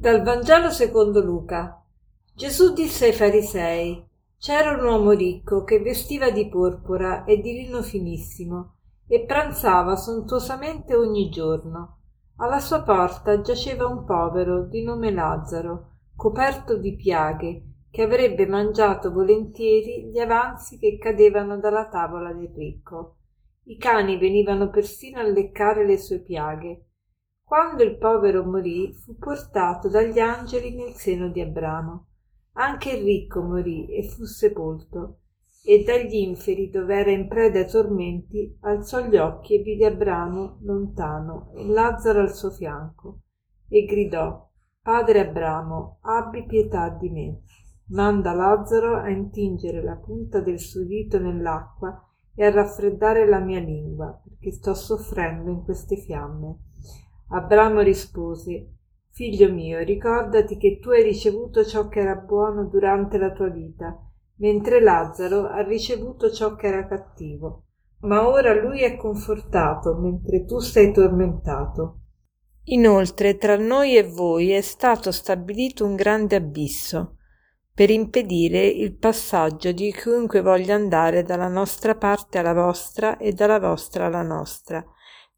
Dal Vangelo secondo Luca. Gesù disse ai farisei, c'era un uomo ricco che vestiva di porpora e di lino finissimo e pranzava sontuosamente ogni giorno. Alla sua porta giaceva un povero di nome Lazzaro, coperto di piaghe, che avrebbe mangiato volentieri gli avanzi che cadevano dalla tavola del ricco. I cani venivano persino a leccare le sue piaghe quando il povero morì, fu portato dagli angeli nel seno di Abramo. Anche il ricco morì e fu sepolto, e dagli inferi, dove era in preda ai tormenti, alzò gli occhi e vide Abramo lontano e Lazzaro al suo fianco, e gridò Padre Abramo, abbi pietà di me. Manda Lazzaro a intingere la punta del suo dito nell'acqua e a raffreddare la mia lingua, perché sto soffrendo in queste fiamme. Abramo rispose Figlio mio, ricordati che tu hai ricevuto ciò che era buono durante la tua vita, mentre Lazzaro ha ricevuto ciò che era cattivo. Ma ora lui è confortato, mentre tu sei tormentato. Inoltre tra noi e voi è stato stabilito un grande abisso, per impedire il passaggio di chiunque voglia andare dalla nostra parte alla vostra e dalla vostra alla nostra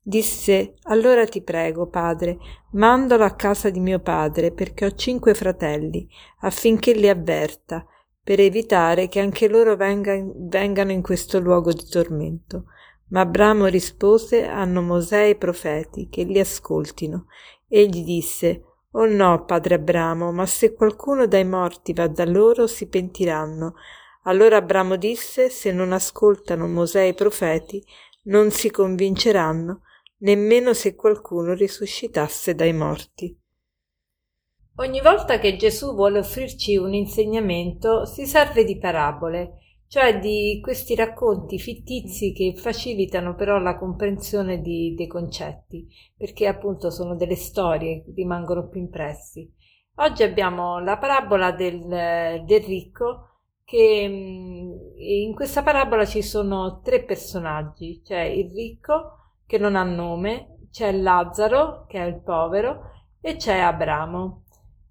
Disse Allora ti prego, padre, mandalo a casa di mio padre, perché ho cinque fratelli, affinché li avverta, per evitare che anche loro venga, vengano in questo luogo di tormento. Ma Abramo rispose Hanno Mosè e i profeti, che li ascoltino. Egli disse Oh no, padre Abramo, ma se qualcuno dai morti va da loro si pentiranno. Allora Abramo disse Se non ascoltano Mosè e i profeti, non si convinceranno, nemmeno se qualcuno risuscitasse dai morti. Ogni volta che Gesù vuole offrirci un insegnamento si serve di parabole, cioè di questi racconti fittizi che facilitano però la comprensione di, dei concetti, perché appunto sono delle storie che rimangono più impressi. Oggi abbiamo la parabola del, del ricco che mm, in questa parabola ci sono tre personaggi, cioè il ricco, che non ha nome, c'è Lazzaro, che è il povero, e c'è Abramo.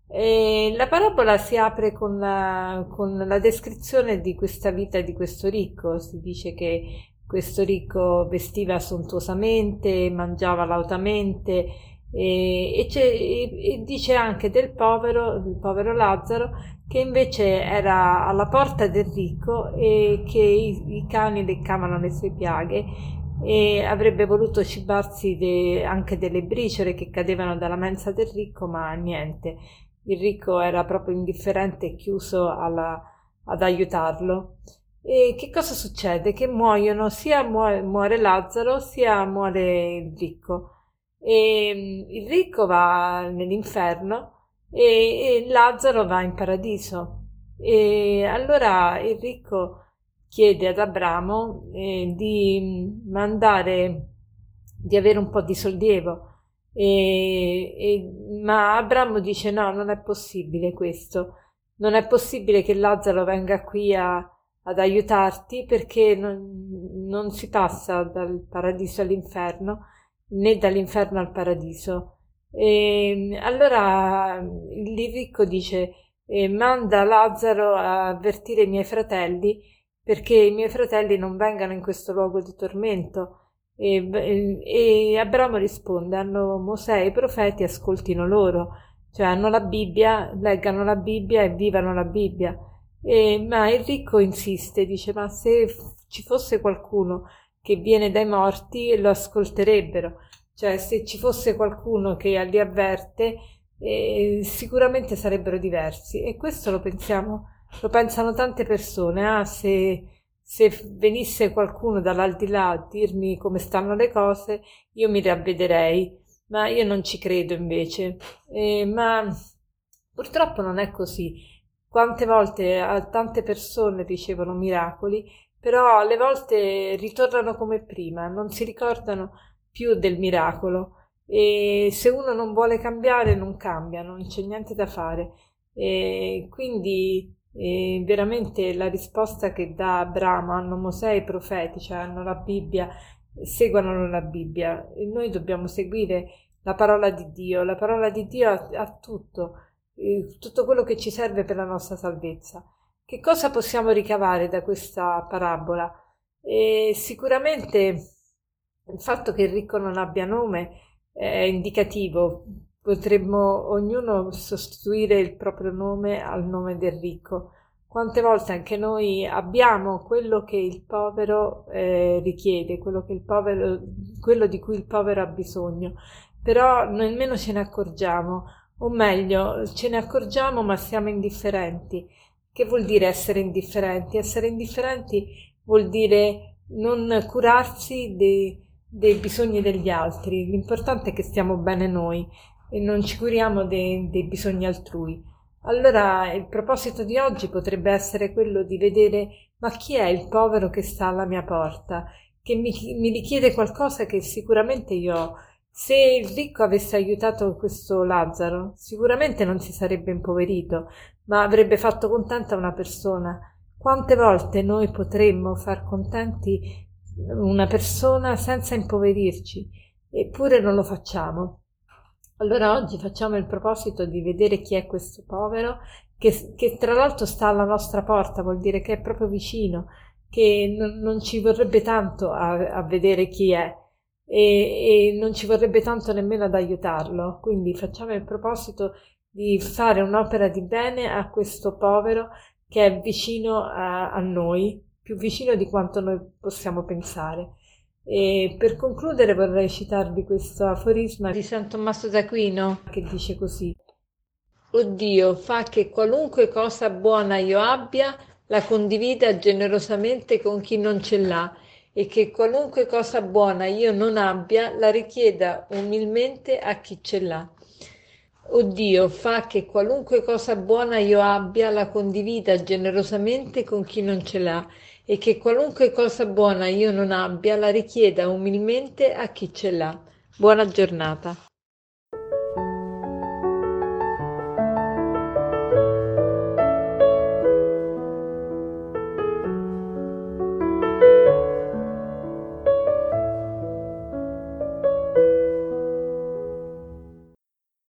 E la parabola si apre con la, con la descrizione di questa vita di questo ricco. Si dice che questo ricco vestiva sontuosamente, mangiava lautamente e, e, e, dice anche del povero, il povero Lazzaro, che invece era alla porta del ricco e che i, i cani leccavano le sue piaghe e avrebbe voluto cibarsi de, anche delle briciole che cadevano dalla mensa del ricco, ma niente, il ricco era proprio indifferente e chiuso alla, ad aiutarlo. E che cosa succede? Che muoiono, sia muore, Lazzaro, sia muore il ricco. E mm, il ricco va nell'inferno e, e Lazzaro va in paradiso. E allora il ricco chiede ad Abramo eh, di mandare, di avere un po' di sollievo. E, e, ma Abramo dice no, non è possibile questo, non è possibile che Lazzaro venga qui a, ad aiutarti perché non, non si passa dal paradiso all'inferno né dall'inferno al paradiso. E allora il ricco dice eh, manda Lazzaro a avvertire i miei fratelli perché i miei fratelli non vengano in questo luogo di tormento. E, e, Abramo risponde, hanno Mosè e i profeti, ascoltino loro, cioè hanno la Bibbia, leggano la Bibbia e vivano la Bibbia. E, ma il ricco insiste, dice, ma se ci fosse qualcuno che viene dai morti lo ascolterebbero, cioè se ci fosse qualcuno che li avverte, eh, sicuramente sarebbero diversi. E questo lo pensiamo lo pensano tante persone, ah, se, se venisse qualcuno dall'aldilà a dirmi come stanno le cose, io mi ravvederei, ma io non ci credo invece. Eh, ma purtroppo non è così. Quante volte a tante persone ricevono miracoli, però alle volte ritornano come prima, non si ricordano più del miracolo. E se uno non vuole cambiare, non cambia, non c'è niente da fare. E quindi e veramente la risposta che dà Abramo hanno Mosè i profeti, cioè hanno la Bibbia, seguono la Bibbia e noi dobbiamo seguire la parola di Dio. La parola di Dio ha, tutto, eh, tutto quello che ci serve per la nostra salvezza. Che cosa possiamo ricavare da questa parabola? E sicuramente il fatto che il ricco non abbia nome è indicativo. Potremmo ognuno sostituire il proprio nome al nome del ricco. Quante volte anche noi abbiamo quello che il povero eh, richiede, quello, che il povero, quello di cui il povero ha bisogno, però nemmeno ce ne accorgiamo, o meglio, ce ne accorgiamo ma siamo indifferenti. Che vuol dire essere indifferenti? Essere indifferenti vuol dire non curarsi dei, dei bisogni degli altri. L'importante è che stiamo bene noi e non ci curiamo dei, dei bisogni altrui. Allora il proposito di oggi potrebbe essere quello di vedere ma chi è il povero che sta alla mia porta, che mi, mi richiede qualcosa che sicuramente io ho. Se il ricco avesse aiutato questo Lazzaro, sicuramente non si sarebbe impoverito, ma avrebbe fatto contenta una persona. Quante volte noi potremmo far contenti una persona senza impoverirci, eppure non lo facciamo. Allora oggi facciamo il proposito di vedere chi è questo povero, che, che tra l'altro sta alla nostra porta, vuol dire che è proprio vicino, che non, non ci vorrebbe tanto a, a vedere chi è e, e, non ci vorrebbe tanto nemmeno ad aiutarlo. Quindi facciamo il proposito di fare un'opera di bene a questo povero che è vicino a, a noi, più vicino di quanto noi possiamo pensare. E per concludere vorrei citarvi questo aforisma di San Tommaso d'Aquino che dice così. O Dio, fa che qualunque cosa buona io abbia, la condivida generosamente con chi non ce l'ha e che qualunque cosa buona io non abbia, la richieda umilmente a chi ce l'ha. O Dio, fa che qualunque cosa buona io abbia, la condivida generosamente con chi non ce l'ha e che qualunque cosa buona io non abbia la richieda umilmente a chi ce l'ha. Buona giornata.